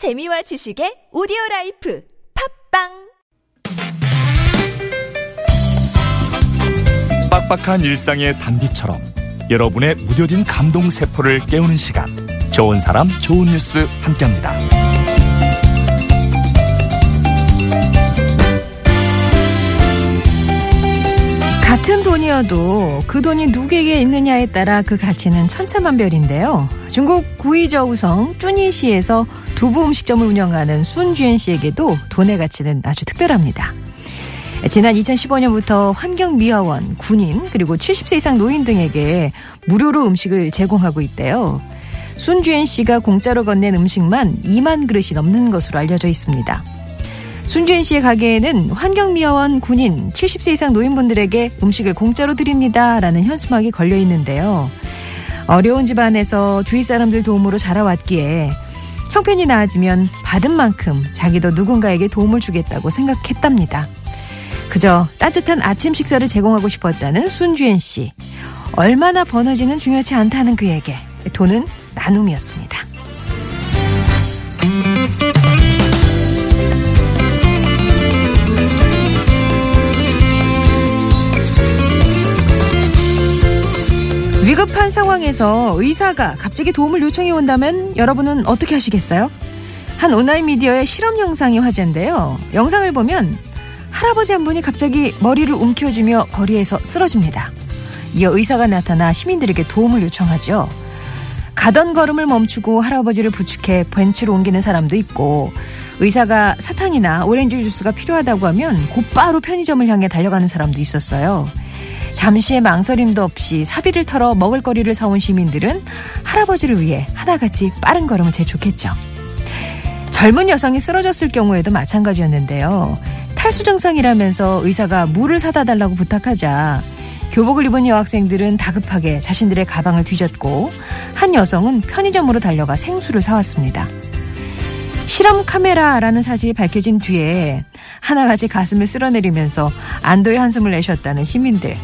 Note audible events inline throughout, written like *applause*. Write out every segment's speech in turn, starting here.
재미와 지식의 오디오 life 팟빵 빡빡한 일상의 단비처럼 여러분의 무뎌진 감동 세포를 깨우는 시간 좋은 사람 좋은 뉴스 함께합니다. 같은 돈이어도 그 돈이 누구에게 있느냐에 따라 그 가치는 천차만별인데요. 중국 구이저우성 쭈니시에서 두부 음식점을 운영하는 순주엔 씨에게도 돈의 가치는 아주 특별합니다. 지난 2015년부터 환경미화원, 군인, 그리고 70세 이상 노인 등에게 무료로 음식을 제공하고 있대요. 순주엔 씨가 공짜로 건넨 음식만 2만 그릇이 넘는 것으로 알려져 있습니다. 순주엔 씨의 가게에는 환경미화원 군인 70세 이상 노인분들에게 음식을 공짜로 드립니다. 라는 현수막이 걸려 있는데요. 어려운 집안에서 주위 사람들 도움으로 자라왔기에 형편이 나아지면 받은 만큼 자기도 누군가에게 도움을 주겠다고 생각했답니다. 그저 따뜻한 아침 식사를 제공하고 싶었다는 순주엔 씨. 얼마나 버너지는 중요치 않다는 그에게 돈은 나눔이었습니다. 위급한 상황에서 의사가 갑자기 도움을 요청해 온다면 여러분은 어떻게 하시겠어요? 한 온라인 미디어의 실험 영상이 화제인데요. 영상을 보면 할아버지 한 분이 갑자기 머리를 움켜쥐며 거리에서 쓰러집니다. 이어 의사가 나타나 시민들에게 도움을 요청하죠. 가던 걸음을 멈추고 할아버지를 부축해 벤치로 옮기는 사람도 있고 의사가 사탕이나 오렌지 주스가 필요하다고 하면 곧바로 편의점을 향해 달려가는 사람도 있었어요. 잠시의 망설임도 없이 사비를 털어 먹을 거리를 사온 시민들은 할아버지를 위해 하나같이 빠른 걸음을 재촉했죠. 젊은 여성이 쓰러졌을 경우에도 마찬가지였는데요. 탈수 증상이라면서 의사가 물을 사다 달라고 부탁하자 교복을 입은 여학생들은 다급하게 자신들의 가방을 뒤졌고 한 여성은 편의점으로 달려가 생수를 사왔습니다. 실험 카메라라는 사실이 밝혀진 뒤에 하나같이 가슴을 쓸어내리면서 안도의 한숨을 내셨다는 시민들.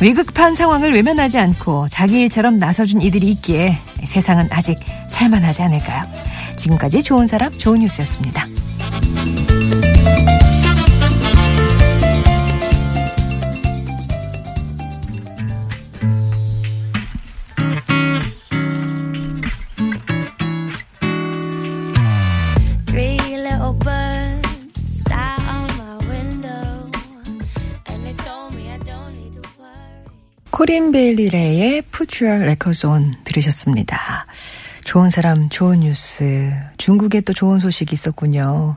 위급한 상황을 외면하지 않고 자기 일처럼 나서준 이들이 있기에 세상은 아직 살만하지 않을까요? 지금까지 좋은 사람, 좋은 뉴스였습니다. 코린 베일리레의 Put Your Records On 들으셨습니다. 좋은 사람, 좋은 뉴스. 중국에 또 좋은 소식이 있었군요.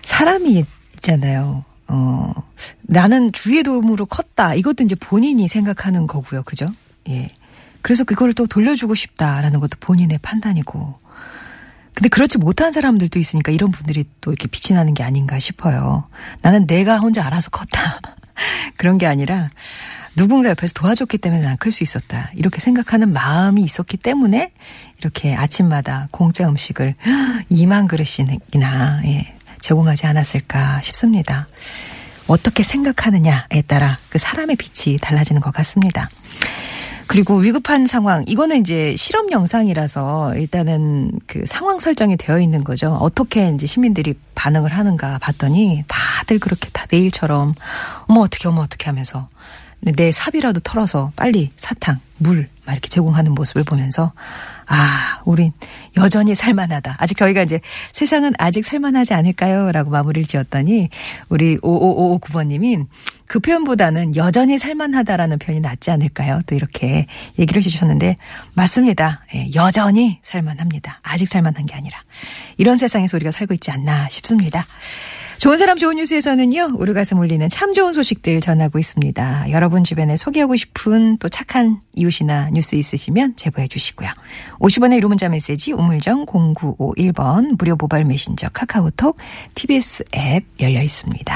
사람이 있잖아요. 어, 나는 주의 도움으로 컸다. 이것도 이제 본인이 생각하는 거고요. 그죠? 예. 그래서 그걸 또 돌려주고 싶다라는 것도 본인의 판단이고. 근데 그렇지 못한 사람들도 있으니까 이런 분들이 또 이렇게 빛이 나는 게 아닌가 싶어요. 나는 내가 혼자 알아서 컸다. *laughs* 그런 게 아니라 누군가 옆에서 도와줬기 때문에 난 클 수 있었다. 이렇게 생각하는 마음이 있었기 때문에 이렇게 아침마다 공짜 음식을 *gasps* 2만 그릇이나 예, 제공하지 않았을까 싶습니다. 어떻게 생각하느냐에 따라 그 사람의 빛이 달라지는 것 같습니다. 그리고 위급한 상황, 이거는 이제 실험 영상이라서 일단은 그 상황 설정이 되어 있는 거죠. 어떻게 이제 시민들이 반응을 하는가 봤더니 다 들 그렇게 다 내일처럼 어머 어떻게 어머 어떻게 하면서 내 사비라도 털어서 빨리 사탕, 물, 막 이렇게 제공하는 모습을 보면서, 아, 우린 여전히 살만하다. 아직 저희가 이제 세상은 아직 살만하지 않을까요? 라고 마무리를 지었더니, 우리 5555 9번님이 그 표현보다는 여전히 살만하다라는 표현이 낫지 않을까요? 또 이렇게 얘기를 해주셨는데, 맞습니다. 예, 여전히 살만합니다. 아직 살만한 게 아니라. 이런 세상에서 우리가 살고 있지 않나 싶습니다. 좋은 사람 좋은 뉴스에서는요, 우리 가슴 울리는 참 좋은 소식들 전하고 있습니다. 여러분 주변에 소개하고 싶은 또 착한 이웃이나 뉴스 있으시면 제보해 주시고요. 50원의 이름 문자 메시지 우물정 0951번 무료 모바일 메신저 카카오톡 TBS 앱 열려 있습니다.